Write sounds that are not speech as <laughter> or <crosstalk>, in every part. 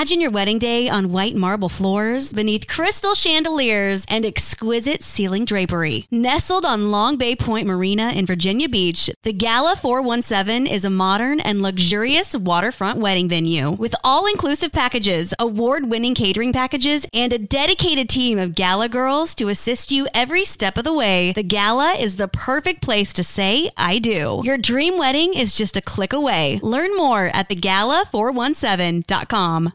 Imagine your wedding day on white marble floors beneath crystal chandeliers and exquisite ceiling drapery. Nestled on Long Bay Point Marina in Virginia Beach, the Gala 417 is a modern and luxurious waterfront wedding venue with all inclusive packages, award winning catering packages, and a dedicated team of gala girls to assist you every step of the way. The Gala is the perfect place to say, I do. Your dream wedding is just a click away. Learn more at thegala417.com.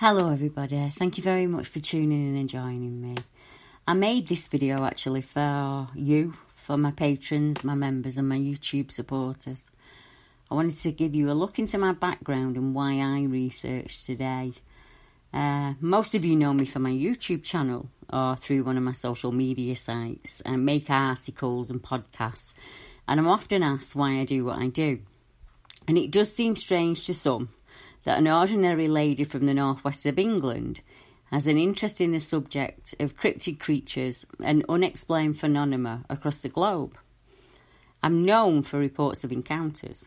Hello everybody, thank you very much for tuning in and joining me. I made this video actually for you, for my patrons, my members and my YouTube supporters. I wanted to give you a look into my background and why I researched today. Uh, most of you know me for my YouTube channel or through one of my social media sites I make articles and podcasts. And I'm often asked why I do what I do. And it does seem strange to some that an ordinary lady from the northwest of England has an interest in the subject of cryptid creatures and unexplained phenomena across the globe. I'm known for reports of encounters.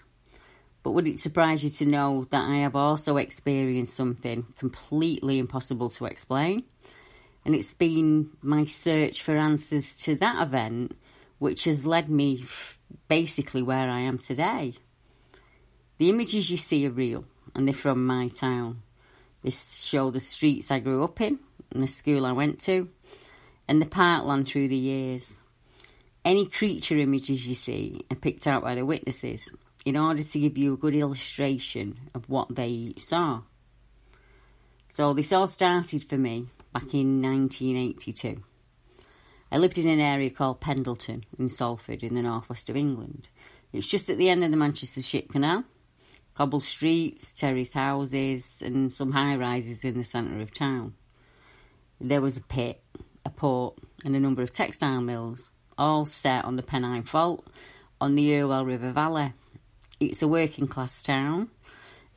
But would it surprise you to know that I have also experienced something completely impossible to explain? And it's been my search for answers to that event which has led me basically where I am today. The images you see are real and they're from my town. They show the streets I grew up in and the school I went to and the parkland through the years. Any creature images you see are picked out by the witnesses in order to give you a good illustration of what they saw. So this all started for me back in 1982. I lived in an area called Pendleton in Salford in the northwest of England. It's just at the end of the Manchester Ship Canal. Cobbled streets, terraced houses, and some high rises in the centre of town. There was a pit, a port, and a number of textile mills, all set on the Pennine Fault on the Irwell River Valley. It's a working class town,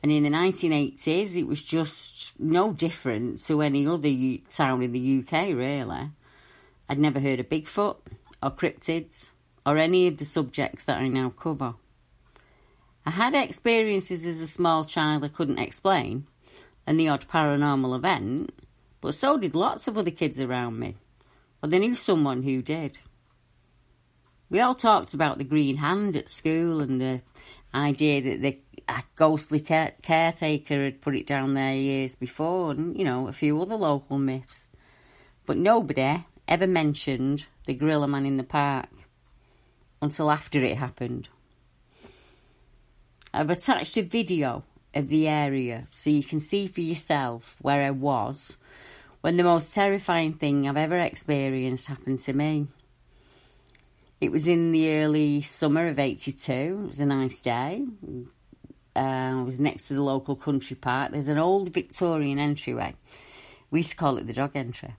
and in the 1980s, it was just no different to any other U- town in the UK, really. I'd never heard of Bigfoot or cryptids or any of the subjects that I now cover. I had experiences as a small child I couldn't explain, and the odd paranormal event, but so did lots of other kids around me, or they knew someone who did. We all talked about the green hand at school and the idea that the a ghostly care- caretaker had put it down there years before, and you know, a few other local myths. But nobody ever mentioned the gorilla man in the park until after it happened. I've attached a video of the area so you can see for yourself where I was when the most terrifying thing I've ever experienced happened to me. It was in the early summer of 82. It was a nice day. Uh, I was next to the local country park. There's an old Victorian entryway. We used to call it the dog entry,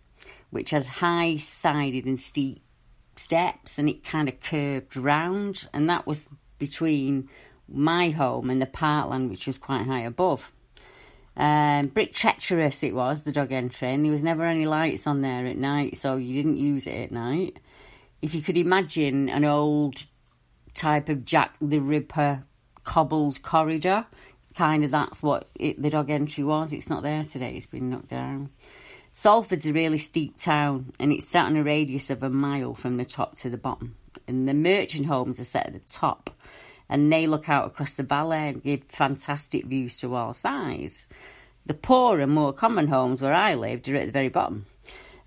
which has high sided and steep steps and it kind of curved round. And that was between my home and the parkland, which was quite high above. Um, brick treacherous it was, the dog entry, and there was never any lights on there at night, so you didn't use it at night. If you could imagine an old type of Jack the Ripper cobbled corridor, kind of that's what it, the dog entry was. It's not there today, it's been knocked down. Salford's a really steep town, and it's set on a radius of a mile from the top to the bottom. And the merchant homes are set at the top and they look out across the valley and give fantastic views to all sides. The poorer, more common homes where I lived are at the very bottom,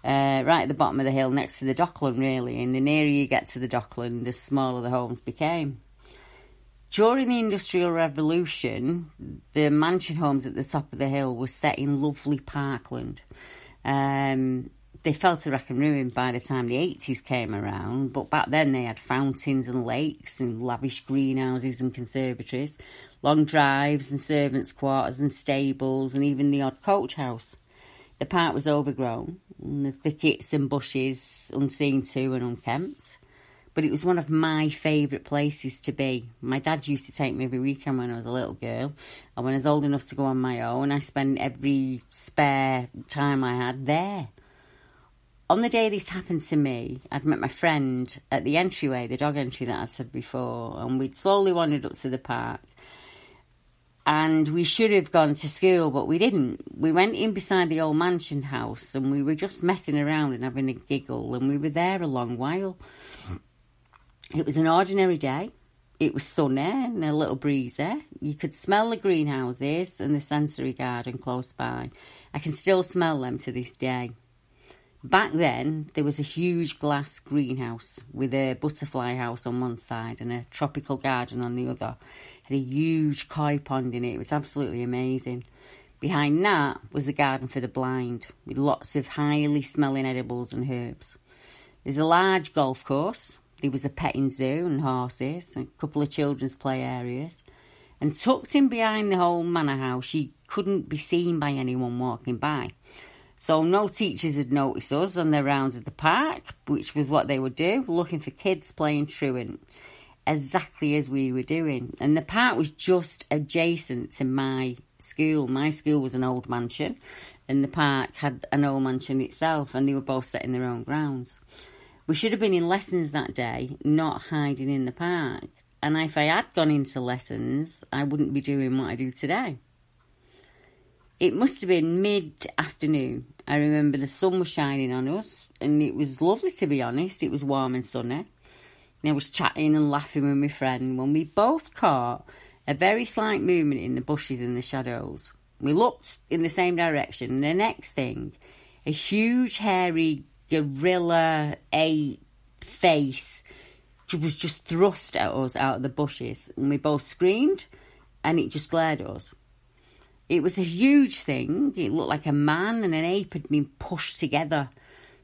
uh, right at the bottom of the hill next to the Dockland, really. And the nearer you get to the Dockland, the smaller the homes became. During the Industrial Revolution, the mansion homes at the top of the hill were set in lovely parkland. Um, they fell to wreck and ruin by the time the 80s came around, but back then they had fountains and lakes and lavish greenhouses and conservatories, long drives and servants' quarters and stables and even the odd coach house. The park was overgrown, and the thickets and bushes unseen to and unkempt. But it was one of my favourite places to be. My dad used to take me every weekend when I was a little girl, and when I was old enough to go on my own, I spent every spare time I had there. On the day this happened to me, I'd met my friend at the entryway, the dog entry that I'd said before, and we'd slowly wandered up to the park and we should have gone to school, but we didn't. We went in beside the old mansion house and we were just messing around and having a giggle, and we were there a long while. It was an ordinary day. It was sunny and a little breezy. You could smell the greenhouses and the sensory garden close by. I can still smell them to this day. Back then, there was a huge glass greenhouse with a butterfly house on one side and a tropical garden on the other had a huge koi pond in it. It was absolutely amazing. Behind that was a garden for the blind with lots of highly smelling edibles and herbs. There's a large golf course. There was a petting zoo and horses, and a couple of children's play areas. And tucked in behind the whole manor house, you couldn't be seen by anyone walking by. So no teachers had noticed us on their rounds of the park, which was what they would do, looking for kids playing truant exactly as we were doing. And the park was just adjacent to my school. My school was an old mansion, and the park had an old mansion itself, and they were both set in their own grounds. We should have been in lessons that day, not hiding in the park. And if I had gone into lessons, I wouldn't be doing what I do today. It must have been mid afternoon. I remember the sun was shining on us, and it was lovely to be honest. It was warm and sunny. And I was chatting and laughing with my friend when we both caught a very slight movement in the bushes and the shadows. We looked in the same direction, and the next thing, a huge, hairy gorilla ape face was just thrust at us out of the bushes, and we both screamed, and it just glared at us. It was a huge thing. It looked like a man and an ape had been pushed together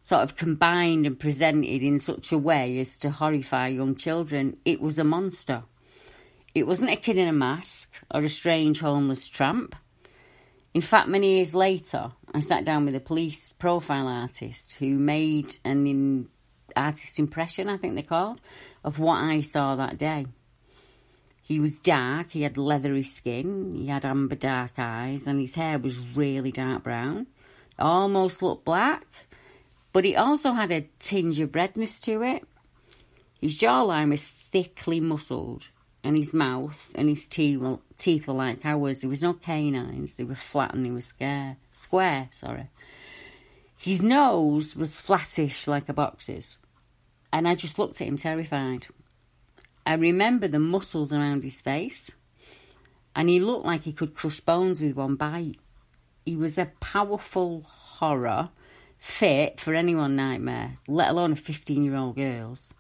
sort of combined and presented in such a way as to horrify young children, it was a monster. It wasn't a kid in a mask or a strange homeless tramp. In fact, many years later, I sat down with a police profile artist who made an in, artist impression, I think they called, of what I saw that day. He was dark, he had leathery skin, he had amber dark eyes, and his hair was really dark brown. Almost looked black, but it also had a tinge of redness to it. His jawline was thickly muscled, and his mouth and his teeth were, teeth were like ours. There was no canines; they were flat and they were scare, square. Sorry. His nose was flattish like a box's, and I just looked at him terrified. I remember the muscles around his face, and he looked like he could crush bones with one bite. He was a powerful horror fit for anyone nightmare, let alone a 15 year old girl's.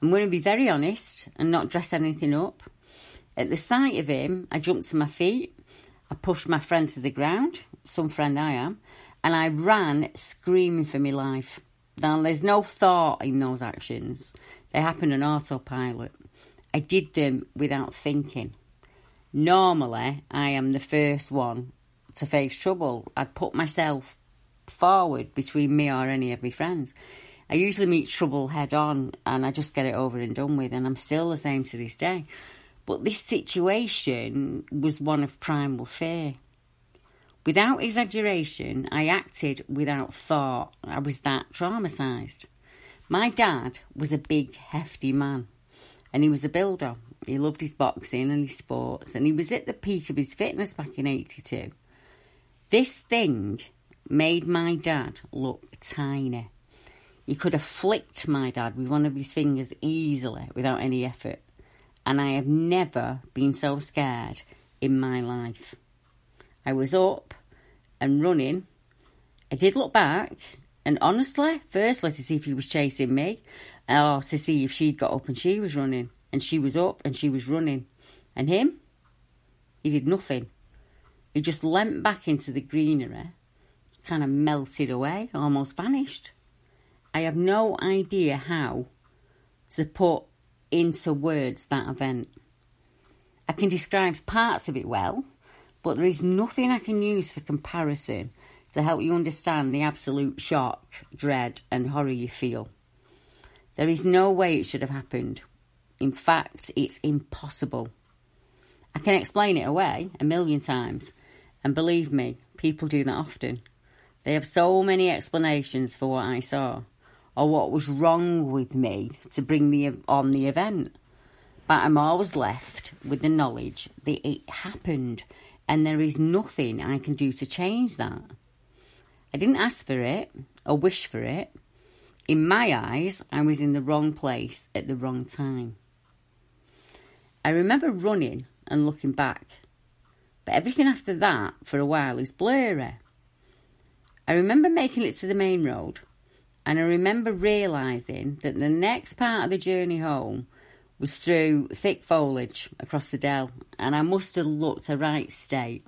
I'm going to be very honest and not dress anything up. At the sight of him, I jumped to my feet. I pushed my friend to the ground, some friend I am, and I ran screaming for my life. Now, there's no thought in those actions, they happen on autopilot. I did them without thinking. Normally, I am the first one to face trouble. I'd put myself forward between me or any of my friends. I usually meet trouble head on and I just get it over and done with, and I'm still the same to this day. But this situation was one of primal fear. Without exaggeration, I acted without thought. I was that traumatised. My dad was a big, hefty man, and he was a builder. He loved his boxing and his sports, and he was at the peak of his fitness back in 82. This thing made my dad look tiny. He could have flicked my dad with one of his fingers easily without any effort. And I have never been so scared in my life. I was up and running. I did look back, and honestly, firstly to see if he was chasing me, or to see if she'd got up and she was running, and she was up and she was running. And him? He did nothing. He just leant back into the greenery kind of melted away, almost vanished. I have no idea how to put into words that event. I can describe parts of it well, but there is nothing I can use for comparison to help you understand the absolute shock, dread, and horror you feel. There is no way it should have happened. In fact, it's impossible. I can explain it away a million times, and believe me, people do that often. They have so many explanations for what I saw or what was wrong with me to bring me on the event. But I'm always left with the knowledge that it happened and there is nothing I can do to change that. I didn't ask for it or wish for it. In my eyes, I was in the wrong place at the wrong time. I remember running and looking back, but everything after that for a while is blurry. I remember making it to the main road, and I remember realising that the next part of the journey home was through thick foliage across the dell, and I must have looked a right state.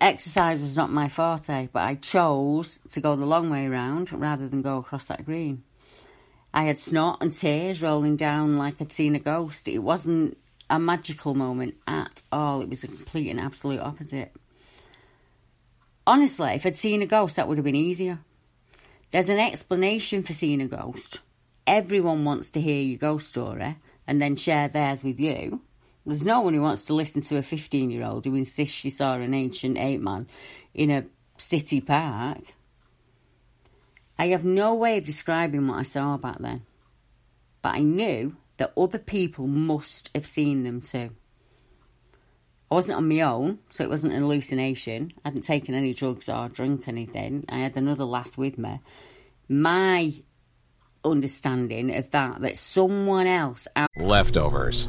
Exercise was not my forte, but I chose to go the long way round rather than go across that green. I had snot and tears rolling down like I'd seen a ghost. It wasn't a magical moment at all, it was a complete and absolute opposite. Honestly, if I'd seen a ghost, that would have been easier. There's an explanation for seeing a ghost. Everyone wants to hear your ghost story and then share theirs with you. There's no one who wants to listen to a 15 year old who insists she saw an ancient ape man in a city park. I have no way of describing what I saw back then, but I knew that other people must have seen them too. I wasn't on my own, so it wasn't an hallucination. I hadn't taken any drugs or drunk anything. I had another lass with me. My understanding of that, that someone else Leftovers.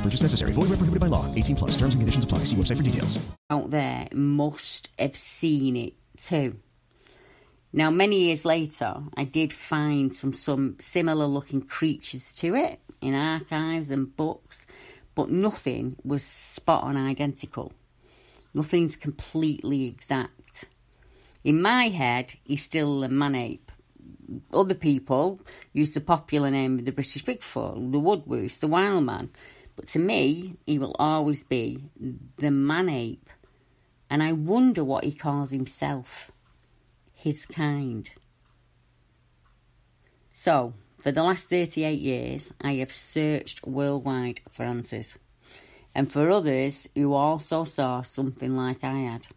purchase necessary. Void where prohibited by law. 18 plus. Terms and conditions apply. See website for details. out there must have seen it too. Now, many years later, I did find some some similar looking creatures to it in archives and books, but nothing was spot on identical. Nothing's completely exact. In my head, he's still a man ape. Other people use the popular name of the British Bigfoot, the Woodwose, the Wild Man. But to me, he will always be the man ape. And I wonder what he calls himself. His kind. So, for the last 38 years, I have searched worldwide for answers. And for others who also saw something like I had.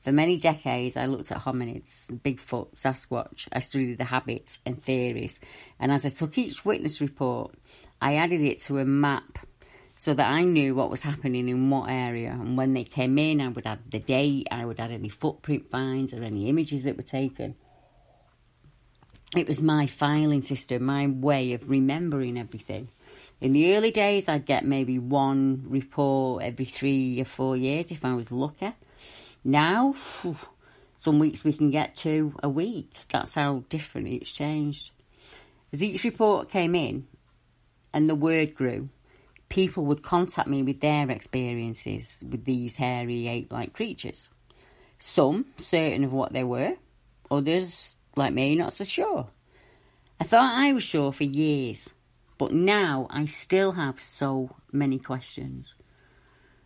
For many decades, I looked at hominids, Bigfoot, Sasquatch. I studied the habits and theories. And as I took each witness report, I added it to a map so that I knew what was happening in what area. And when they came in, I would add the date, I would add any footprint finds or any images that were taken. It was my filing system, my way of remembering everything. In the early days, I'd get maybe one report every three or four years if I was lucky. Now, some weeks we can get two a week. That's how different it's changed. As each report came in and the word grew, people would contact me with their experiences with these hairy ape like creatures. Some certain of what they were, others, like me, not so sure. I thought I was sure for years, but now I still have so many questions.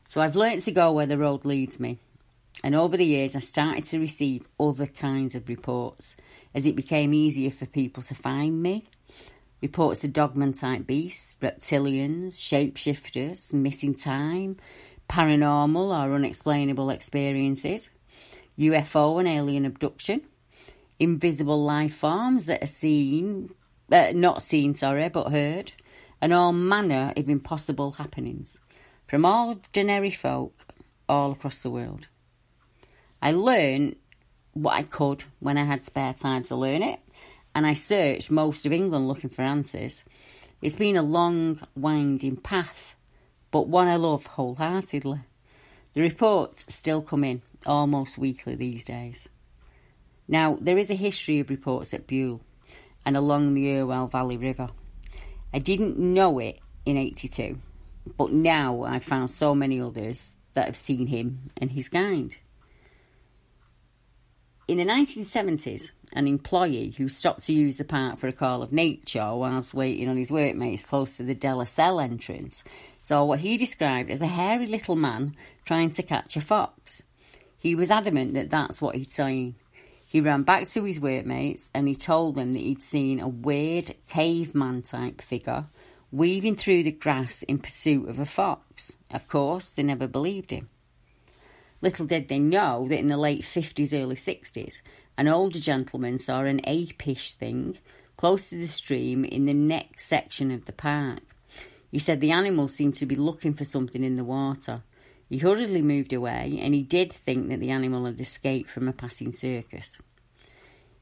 So I've learnt to go where the road leads me. And over the years, I started to receive other kinds of reports as it became easier for people to find me. Reports of dogman type beasts, reptilians, shapeshifters, missing time, paranormal or unexplainable experiences, UFO and alien abduction, invisible life forms that are seen, uh, not seen, sorry, but heard, and all manner of impossible happenings from ordinary folk all across the world. I learned what I could when I had spare time to learn it, and I searched most of England looking for answers. It's been a long, winding path, but one I love wholeheartedly. The reports still come in almost weekly these days. Now, there is a history of reports at Buile and along the Irwell Valley River. I didn't know it in 82, but now I've found so many others that have seen him and his kind. In the 1970s, an employee who stopped to use the park for a call of nature whilst waiting on his workmates close to the Della Cell entrance saw what he described as a hairy little man trying to catch a fox. He was adamant that that's what he'd seen. He ran back to his workmates and he told them that he'd seen a weird caveman type figure weaving through the grass in pursuit of a fox. Of course, they never believed him. Little did they know that in the late 50s, early 60s, an older gentleman saw an apish thing close to the stream in the next section of the park. He said the animal seemed to be looking for something in the water. He hurriedly moved away, and he did think that the animal had escaped from a passing circus.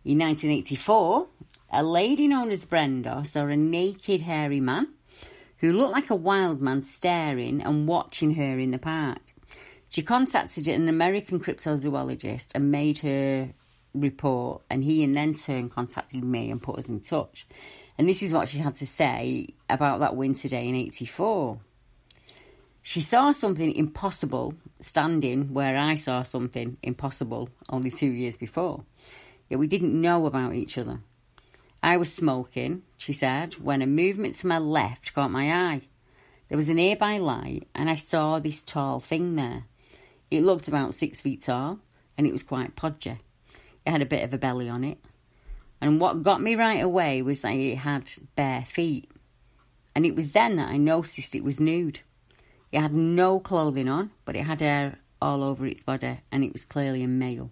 In 1984, a lady known as Brenda saw a naked, hairy man who looked like a wild man staring and watching her in the park. She contacted an American cryptozoologist and made her report, and he in then turn contacted me and put us in touch. And this is what she had to say about that winter day in 84. She saw something impossible standing where I saw something impossible only two years before. Yet we didn't know about each other. I was smoking, she said, when a movement to my left caught my eye. There was a nearby light, and I saw this tall thing there. It looked about six feet tall, and it was quite podgy. It had a bit of a belly on it. And what got me right away was that it had bare feet. And it was then that I noticed it was nude. It had no clothing on, but it had hair all over its body, and it was clearly a male.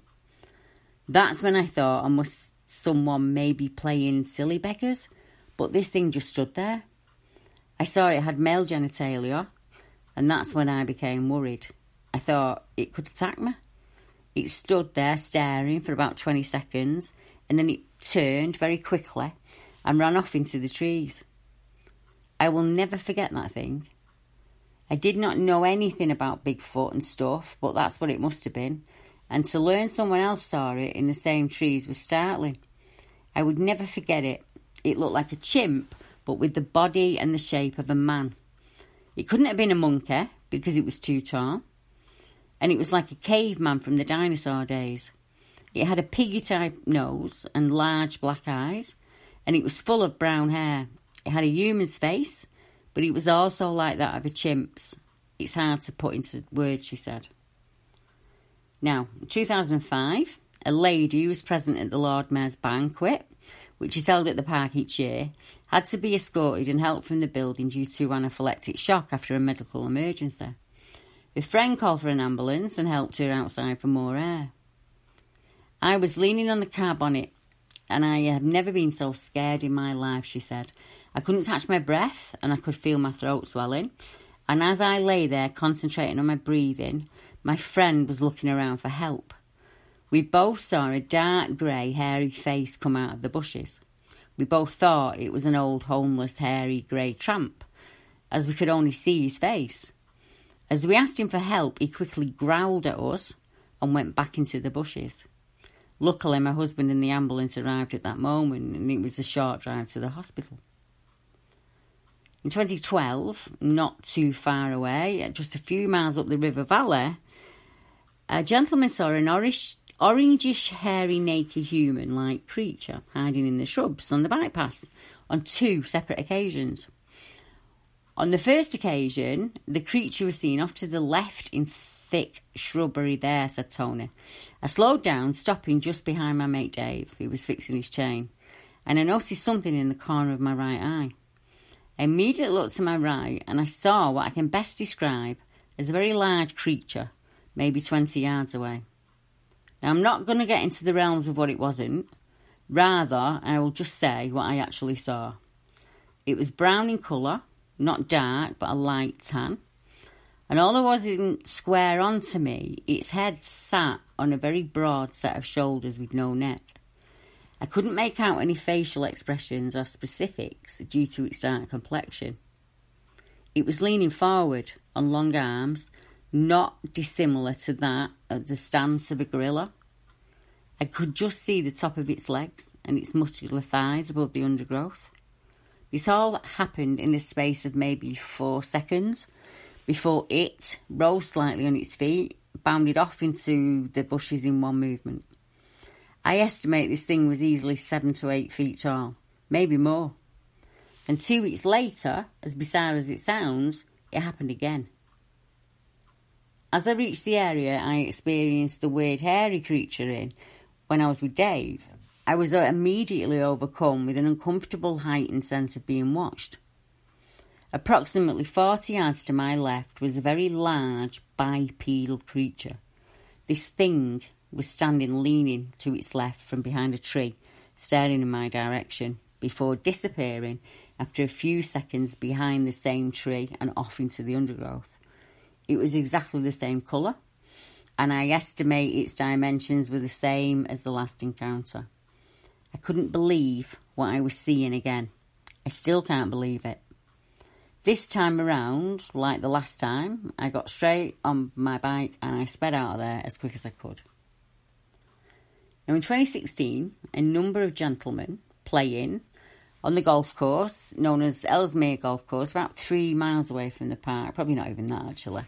That's when I thought I must someone maybe playing silly beggars, but this thing just stood there. I saw it had male genitalia, and that's when I became worried. I thought it could attack me. It stood there staring for about 20 seconds, and then it turned very quickly and ran off into the trees. I will never forget that thing. I did not know anything about Bigfoot and stuff, but that's what it must have been. And to learn someone else saw it in the same trees was startling. I would never forget it. It looked like a chimp, but with the body and the shape of a man. It couldn't have been a monkey because it was too tall. And it was like a caveman from the dinosaur days. It had a piggy type nose and large black eyes, and it was full of brown hair. It had a human's face, but it was also like that of a chimp's. It's hard to put into words, she said. Now, in 2005, a lady who was present at the Lord Mayor's banquet, which is held at the park each year, had to be escorted and helped from the building due to anaphylactic shock after a medical emergency. Her friend called for an ambulance and helped her outside for more air. I was leaning on the car bonnet and I have never been so scared in my life, she said. I couldn't catch my breath and I could feel my throat swelling. And as I lay there concentrating on my breathing, my friend was looking around for help. We both saw a dark grey, hairy face come out of the bushes. We both thought it was an old, homeless, hairy, grey tramp, as we could only see his face. As we asked him for help, he quickly growled at us and went back into the bushes. Luckily, my husband and the ambulance arrived at that moment, and it was a short drive to the hospital. In 2012, not too far away, just a few miles up the River Valley, a gentleman saw an orange, orangish, hairy, naked human like creature hiding in the shrubs on the bypass on two separate occasions. On the first occasion, the creature was seen off to the left in thick shrubbery there, said Tony. I slowed down, stopping just behind my mate Dave, who was fixing his chain, and I noticed something in the corner of my right eye. I immediately looked to my right and I saw what I can best describe as a very large creature, maybe 20 yards away. Now, I'm not going to get into the realms of what it wasn't. Rather, I will just say what I actually saw. It was brown in colour, not dark, but a light tan. And although it wasn't square onto me, its head sat on a very broad set of shoulders with no neck. I couldn't make out any facial expressions or specifics due to its dark complexion. It was leaning forward on long arms, not dissimilar to that of the stance of a gorilla. I could just see the top of its legs and its muscular thighs above the undergrowth. This all happened in the space of maybe four seconds before it rose slightly on its feet, bounded off into the bushes in one movement. I estimate this thing was easily seven to eight feet tall, maybe more. And two weeks later, as bizarre as it sounds, it happened again. As I reached the area I experienced the weird hairy creature in when I was with Dave, I was uh, immediately overcome with an uncomfortable heightened sense of being watched. Approximately 40 yards to my left was a very large bipedal creature. This thing was standing leaning to its left from behind a tree, staring in my direction, before disappearing after a few seconds behind the same tree and off into the undergrowth. It was exactly the same colour, and I estimate its dimensions were the same as the last encounter. I couldn't believe what I was seeing again. I still can't believe it. This time around, like the last time, I got straight on my bike and I sped out of there as quick as I could. Now, in 2016, a number of gentlemen playing on the golf course known as Ellesmere Golf Course, about three miles away from the park, probably not even that actually.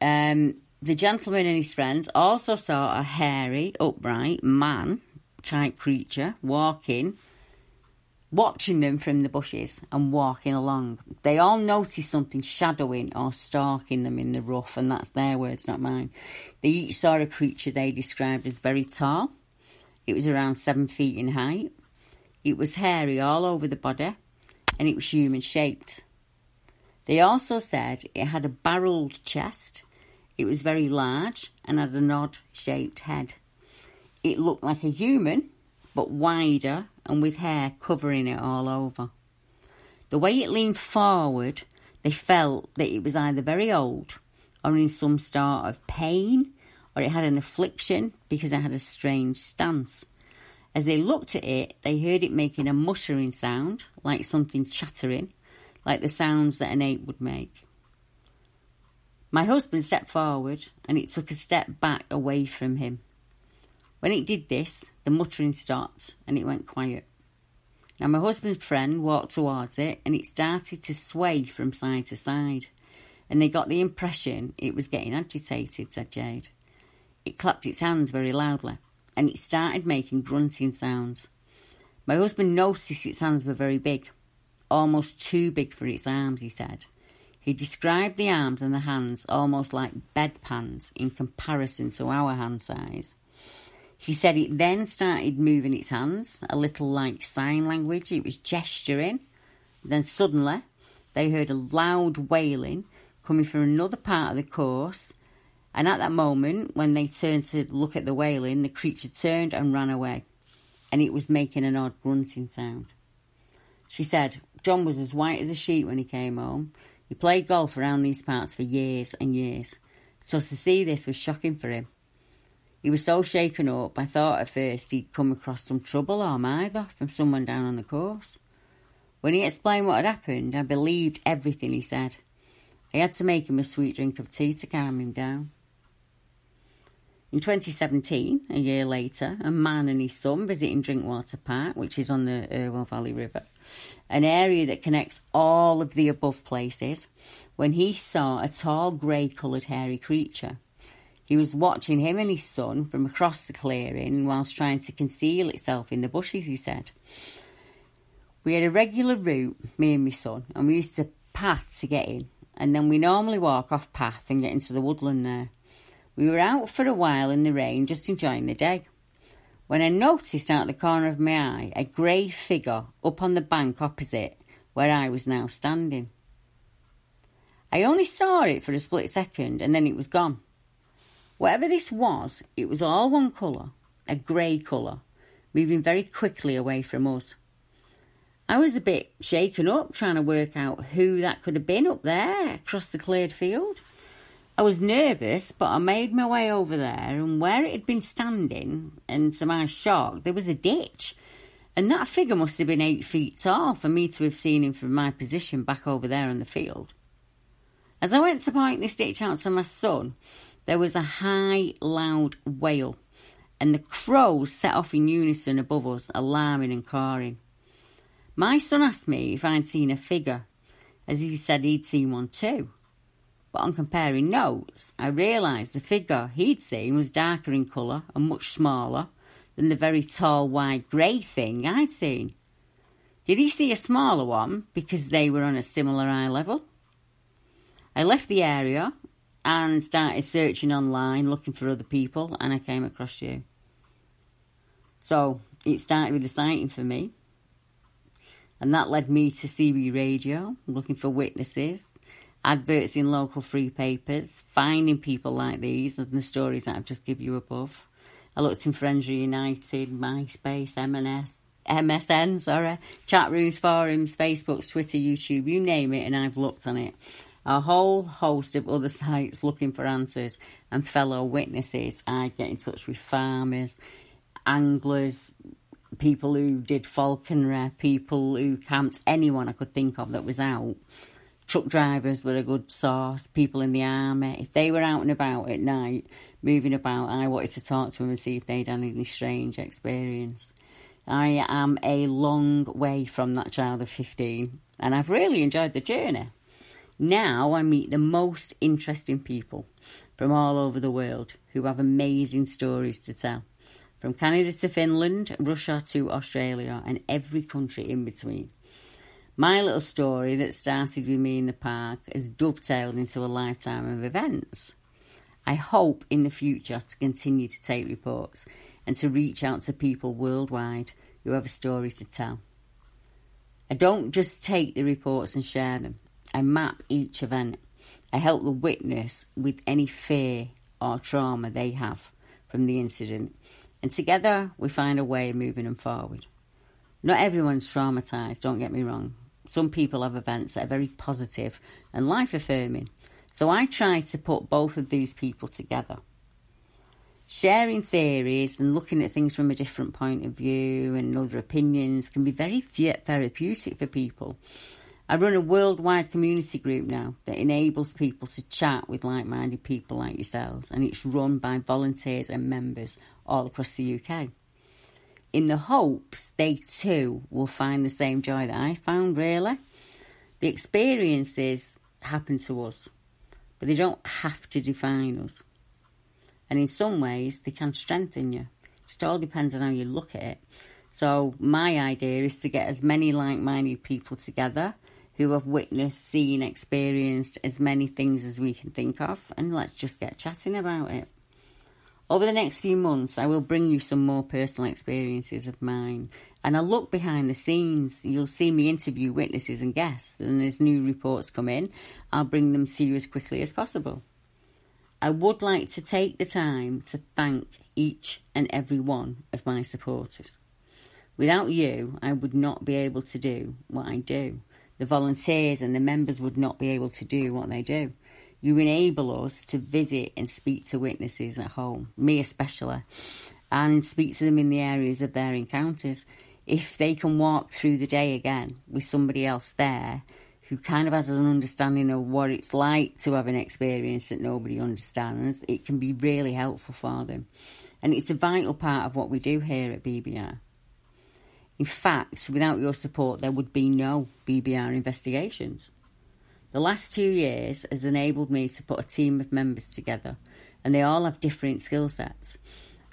Um, the gentleman and his friends also saw a hairy, upright man type creature walking, watching them from the bushes and walking along. They all noticed something shadowing or stalking them in the rough, and that's their words, not mine. They each saw a creature they described as very tall. It was around seven feet in height it was hairy all over the body and it was human shaped. They also said it had a barrelled chest, it was very large and had an odd shaped head. It looked like a human, but wider and with hair covering it all over. The way it leaned forward, they felt that it was either very old or in some sort of pain or it had an affliction because it had a strange stance. As they looked at it, they heard it making a muttering sound, like something chattering, like the sounds that an ape would make. My husband stepped forward and it took a step back away from him. When it did this, the muttering stopped and it went quiet. Now, my husband's friend walked towards it and it started to sway from side to side. And they got the impression it was getting agitated, said Jade. It clapped its hands very loudly and it started making grunting sounds. My husband noticed its hands were very big, almost too big for its arms, he said. He described the arms and the hands almost like bedpans in comparison to our hand size. He said it then started moving its hands, a little like sign language. It was gesturing. Then suddenly, they heard a loud wailing coming from another part of the course, and at that moment, when they turned to look at the wailing, the creature turned and ran away, and it was making an odd grunting sound. She said, John was as white as a sheet when he came home. He played golf around these parts for years and years, so to see this was shocking for him. He was so shaken up, I thought at first he'd come across some trouble or either from someone down on the course. When he explained what had happened, I believed everything he said. I had to make him a sweet drink of tea to calm him down. In 2017, a year later, a man and his son visiting Drinkwater Park, which is on the Irwell Valley River, an area that connects all of the above places, when he saw a tall grey coloured hairy creature. He was watching him and his son from across the clearing whilst trying to conceal itself in the bushes, he said. We had a regular route, me and my son, and we used to path to get in, and then we normally walk off path and get into the woodland there. We were out for a while in the rain, just enjoying the day, when I noticed out the corner of my eye a grey figure up on the bank opposite where I was now standing. I only saw it for a split second and then it was gone. Whatever this was, it was all one colour, a grey colour, moving very quickly away from us. I was a bit shaken up trying to work out who that could have been up there across the cleared field. I was nervous, but I made my way over there, and where it had been standing, and to my shock, there was a ditch. And that figure must have been eight feet tall for me to have seen him from my position back over there on the field. As I went to point this ditch out to my son, there was a high, loud wail, and the crows set off in unison above us, alarming and cawing. My son asked me if I'd seen a figure, as he said he'd seen one too. But on comparing notes, I realised the figure he'd seen was darker in colour and much smaller than the very tall, wide grey thing I'd seen. Did he see a smaller one because they were on a similar eye level? I left the area and started searching online looking for other people, and I came across you. So it started with a sighting for me, and that led me to CB Radio, looking for witnesses, adverts in local free papers, finding people like these and the stories that I've just given you above. I looked in Friends Reunited, MySpace, M&S, MSN, sorry, chat rooms, forums, Facebook, Twitter, YouTube, you name it, and I've looked on it. A whole host of other sites looking for answers and fellow witnesses. I get in touch with farmers, anglers, people who did falconry, people who camped, anyone I could think of that was out. Truck drivers were a good source, people in the army. If they were out and about at night, moving about, I wanted to talk to them and see if they'd had any strange experience. I am a long way from that child of 15, and I've really enjoyed the journey. Now I meet the most interesting people from all over the world who have amazing stories to tell. From Canada to Finland, Russia to Australia, and every country in between. My little story that started with me in the park has dovetailed into a lifetime of events. I hope in the future to continue to take reports and to reach out to people worldwide who have a story to tell. I don't just take the reports and share them, I map each event. I help the witness with any fear or trauma they have from the incident and together we find a way of moving them forward. Not everyone's traumatised, don't get me wrong. Some people have events that are very positive and life affirming. So I try to put both of these people together. Sharing theories and looking at things from a different point of view and other opinions can be very therapeutic for people. I run a worldwide community group now that enables people to chat with like minded people like yourselves, and it's run by volunteers and members all across the UK. In the hopes they too will find the same joy that I found, really. The experiences happen to us, but they don't have to define us. And in some ways, they can strengthen you. It all depends on how you look at it. So, my idea is to get as many like minded people together who have witnessed, seen, experienced as many things as we can think of, and let's just get chatting about it. Over the next few months, I will bring you some more personal experiences of mine, and I'll look behind the scenes. You'll see me interview witnesses and guests, and as new reports come in, I'll bring them to you as quickly as possible. I would like to take the time to thank each and every one of my supporters. Without you, I would not be able to do what I do. The volunteers and the members would not be able to do what they do. You enable us to visit and speak to witnesses at home, me especially, and speak to them in the areas of their encounters. If they can walk through the day again with somebody else there who kind of has an understanding of what it's like to have an experience that nobody understands, it can be really helpful for them. And it's a vital part of what we do here at BBR. In fact, without your support, there would be no BBR investigations. The last two years has enabled me to put a team of members together, and they all have different skill sets.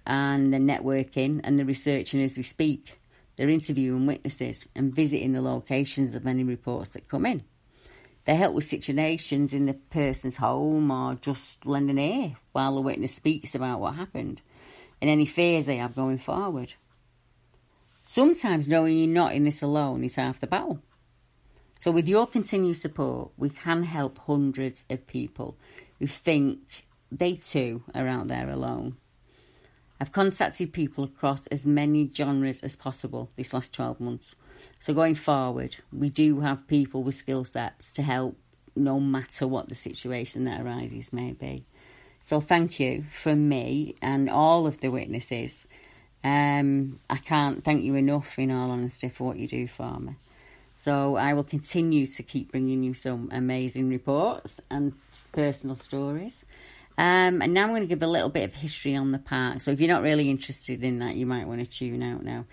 And they're networking and they're researching as we speak. They're interviewing witnesses and visiting the locations of any reports that come in. They help with situations in the person's home or just lend an ear while the witness speaks about what happened and any fears they have going forward. Sometimes knowing you're not in this alone is half the battle. So, with your continued support, we can help hundreds of people who think they too are out there alone. I've contacted people across as many genres as possible this last 12 months. So, going forward, we do have people with skill sets to help no matter what the situation that arises may be. So, thank you from me and all of the witnesses. Um, I can't thank you enough, in all honesty, for what you do for me. So I will continue to keep bringing you some amazing reports and personal stories. Um, and now I'm going to give a little bit of history on the park. So if you're not really interested in that, you might want to tune out now.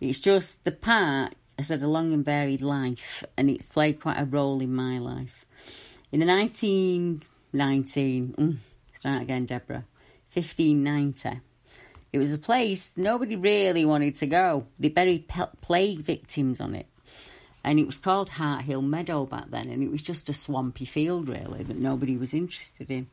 It's just the park has had a long and varied life, and it's played quite a role in my life. In the 1919, mm, start again, Deborah, 1590, it was a place nobody really wanted to go. They buried plague victims on it and it was called Hart Hill Meadow back then, and it was just a swampy field really that nobody was interested in.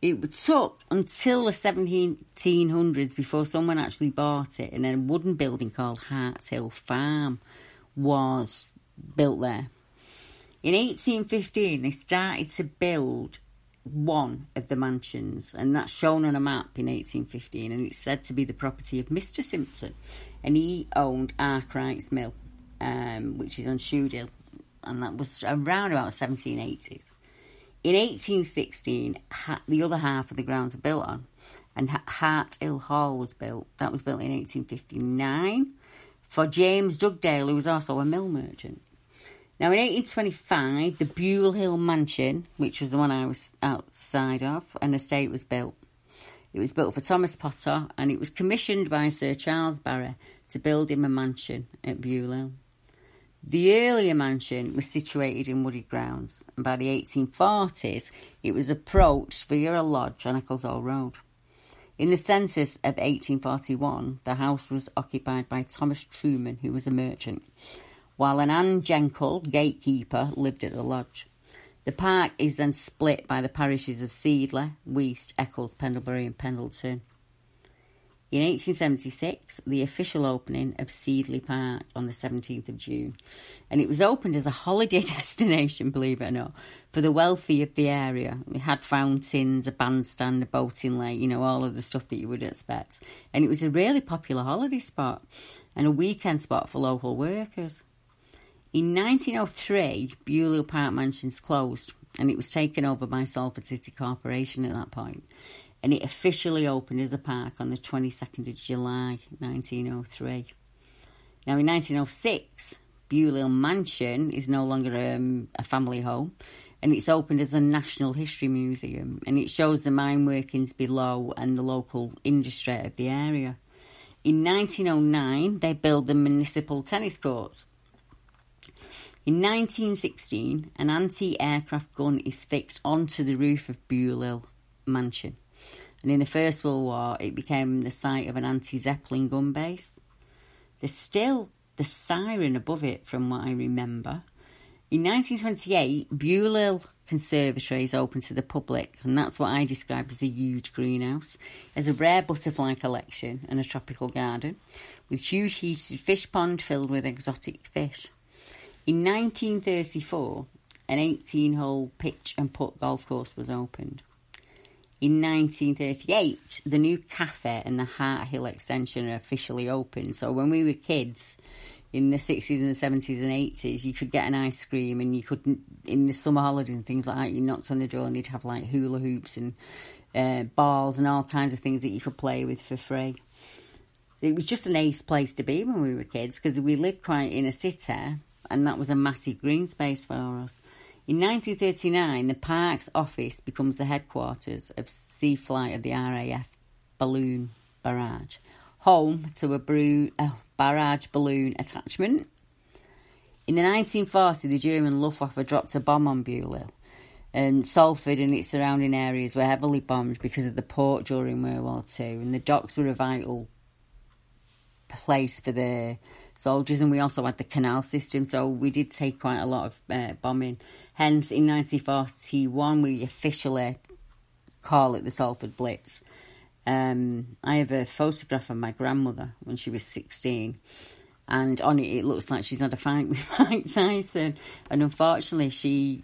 It took until the 1700s before someone actually bought it, and then a wooden building called Hart Hill Farm was built there. In 1815, they started to build one of the mansions, and that's shown on a map in 1815, and it's said to be the property of Mr. Simpson, and he owned Arkwright's Mill um, which is on Shudehill, and that was around about 1780s. In 1816, the other half of the grounds were built on, and Hart Hill Hall was built. That was built in 1859 for James Dugdale, who was also a mill merchant. Now, in 1825, the Buile Hill Mansion, which was the one I was outside of, an estate was built. It was built for Thomas Potter and it was commissioned by Sir Charles Barry to build him a mansion at Buile Hill. The earlier mansion was situated in wooded grounds, and by the 1840s it was approached via a lodge on Eccles Old Road. In the census of 1841, the house was occupied by Thomas Truman, who was a merchant, while an Anne Jenkel, gatekeeper, lived at the lodge. The park is then split by the parishes of Seedley, Weast, Eccles, Pendlebury, and Pendleton. In 1876, the official opening of Seedley Park on the 17th of June, and it was opened as a holiday <laughs> destination, believe it or not, for the wealthy of the area. It had fountains, a bandstand, a boating lake, you know, all of the stuff that you would expect. And it was a really popular holiday spot and a weekend spot for local workers. In 1903, Buile Park Mansions closed and it was taken over by Salford City Corporation at that point. point and it officially opened as a park on the 22nd of July 1903. Now, in 1906, Buile Mansion is no longer um, a family home and it's opened as a National History Museum and it shows the mine workings below and the local industry of the area. In 1909, they built the municipal tennis courts. In 1916, an anti aircraft gun is fixed onto the roof of Buile Mansion and in the First World War, it became the site of an anti Zeppelin gun base. There's still the siren above it, from what I remember. In 1928, Buile Conservatory is open to the public, and that's what I describe as a huge greenhouse. There's a rare butterfly collection and a tropical garden with huge heated fish pond filled with exotic fish. In 1934, an 18 hole pitch and putt golf course was opened. In 1938, the new cafe and the Hart Hill extension are officially open. So when we were kids in the 60s and the 70s and 80s, you could get an ice cream and you could, in the summer holidays and things like that, you knocked on the door and they'd have like hula hoops and uh, balls and all kinds of things that you could play with for free. So it was just an ace place to be when we were kids because we lived quite in a city and that was a massive green space for us. In 1939, the park's office becomes the headquarters of Sea Flight of the RAF balloon barrage, home to a, a barrage balloon attachment. In the 1940s, the German Luftwaffe dropped a bomb on Buile, and um, Salford and its surrounding areas were heavily bombed because of the port during World War II, and the docks were a vital place for the soldiers, and we also had the canal system, so we did take quite a lot of uh, bombing. Hence, in 1941, we officially call it the Salford Blitz. Um, I have a photograph of my grandmother when she was 16, and on it, it looks like she's had a fight <laughs> with Mike Tyson. And unfortunately, she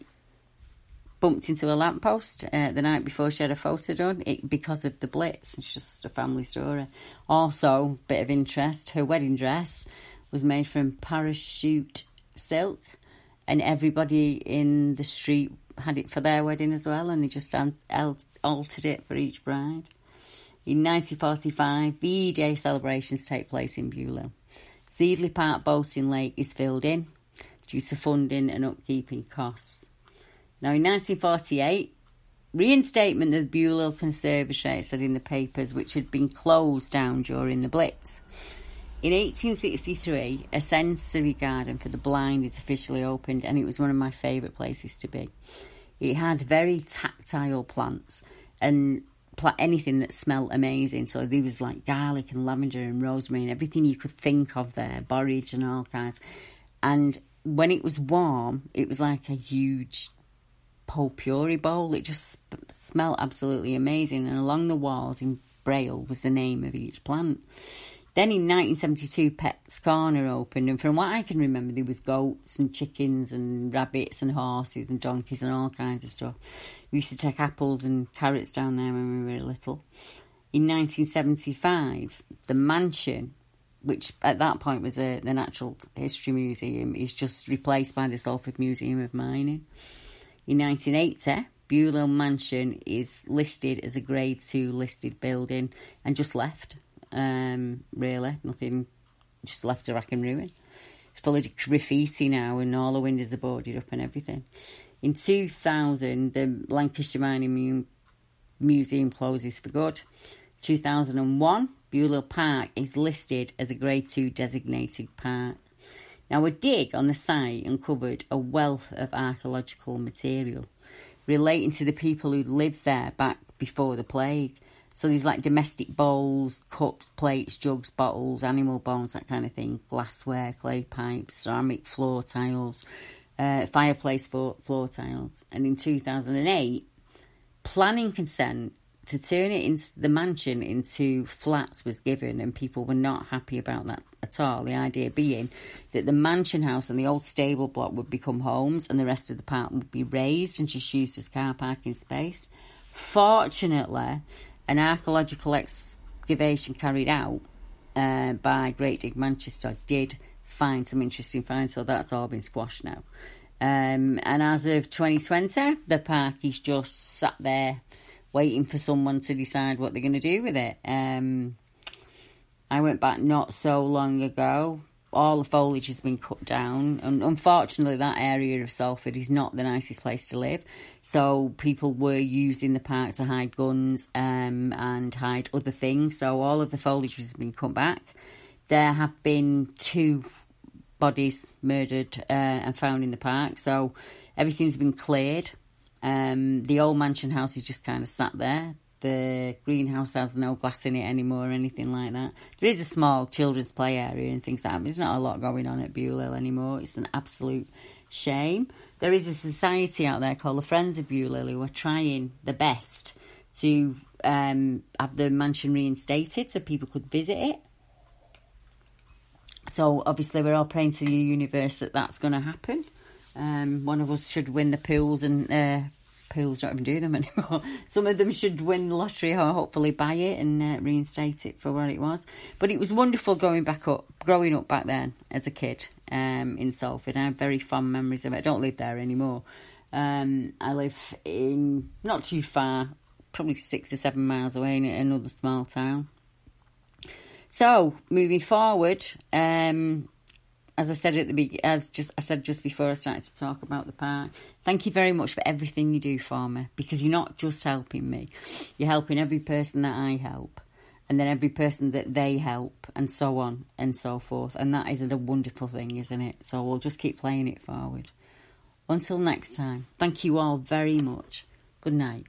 bumped into a lamppost uh, the night before she had a photo done it, because of the blitz. It's just a family story. Also, bit of interest, her wedding dress was made from parachute silk, and everybody in the street had it for their wedding as well, and they just altered it for each bride. In 1945, VE Day celebrations take place in Buile. Seedley Park Boating Lake is filled in due to funding and upkeeping costs. Now, in 1948, reinstatement of Buile Conservatory, said in the papers, which had been closed down during the Blitz. In 1863, a sensory garden for the blind is officially opened, and it was one of my favourite places to be. It had very tactile plants and anything that smelled amazing. So there was like garlic and lavender and rosemary and everything you could think of there, borage and all kinds. And when it was warm, it was like a huge potpourri bowl. It just sp- smelled absolutely amazing. And along the walls in Braille was the name of each plant. Then in 1972, Pet's Corner opened, and from what I can remember, there was goats and chickens and rabbits and horses and donkeys and all kinds of stuff. We used to take apples and carrots down there when we were little. In 1975, the mansion, which at that point was a, the Natural History Museum, is just replaced by the Salford Museum of Mining. In 1980, Buile Mansion is listed as a Grade 2 listed building and just left um, really. Nothing, just left a rack and ruin. It's full of graffiti now, and all the windows are boarded up and everything. In 2000, the Lancashire Mining Museum closes for good. 2001, Buile Park is listed as a Grade 2 designated park. Now, a dig on the site uncovered a wealth of archaeological material relating to the people who lived there back before the plague. So there's like domestic bowls, cups, plates, jugs, bottles, animal bones, that kind of thing, glassware, clay pipes, ceramic floor tiles, uh, fireplace floor, floor tiles. And in 2008, planning consent to turn it into the mansion into flats was given, and people were not happy about that at all. The idea being that the mansion house and the old stable block would become homes, and the rest of the park would be raised and just used as car parking space. Fortunately, an archaeological excavation carried out uh, by Great Dig Manchester did find some interesting finds, so that's all been squashed now. Um, and as of 2020, the park is just sat there waiting for someone to decide what they're going to do with it. Um, I went back not so long ago all the foliage has been cut down, and unfortunately, that area of Salford is not the nicest place to live. So people were using the park to hide guns um, and hide other things. So all of the foliage has been cut back. There have been two bodies murdered uh, and found in the park. So everything's been cleared. Um, the old mansion house is just kind of sat there the greenhouse has no glass in it anymore or anything like that. There is a small children's play area and things like that. There's not a lot going on at Buile anymore. It's an absolute shame. There is a society out there called the Friends of Buile who are trying the best to um, have the mansion reinstated so people could visit it. So obviously we're all praying to the universe that that's going to happen. Um, one of us should win the pools and uh, pools don't even do them <laughs> anymore. Some of them should win the lottery or hopefully buy it and uh, reinstate it for what it was. But it was wonderful growing back up, growing up back then as a kid um, in Salford. I have very fond memories of it. I don't live there anymore. Um, I live in not too far, probably six or seven miles away in another small town. So moving forward, um, as I said at the be- as just I said just before I started to talk about the park. Thank you very much for everything you do for me because you're not just helping me, you're helping every person that I help, and then every person that they help, and so on and so forth. And that is a wonderful thing, isn't it? So we'll just keep playing it forward. Until next time, thank you all very much. Good night.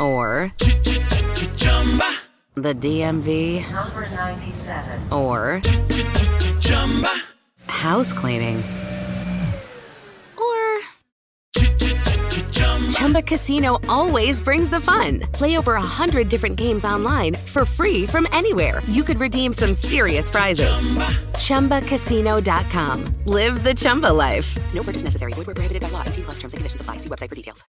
Or the DMV, Number 97. or house cleaning, or Chumba Casino always brings the fun. Play over a hundred different games online for free from anywhere. You could redeem some serious prizes. Chumba. ChumbaCasino.com. Live the Chumba life. No purchase necessary. Void where prohibited by law. T plus terms and conditions apply. See website for details.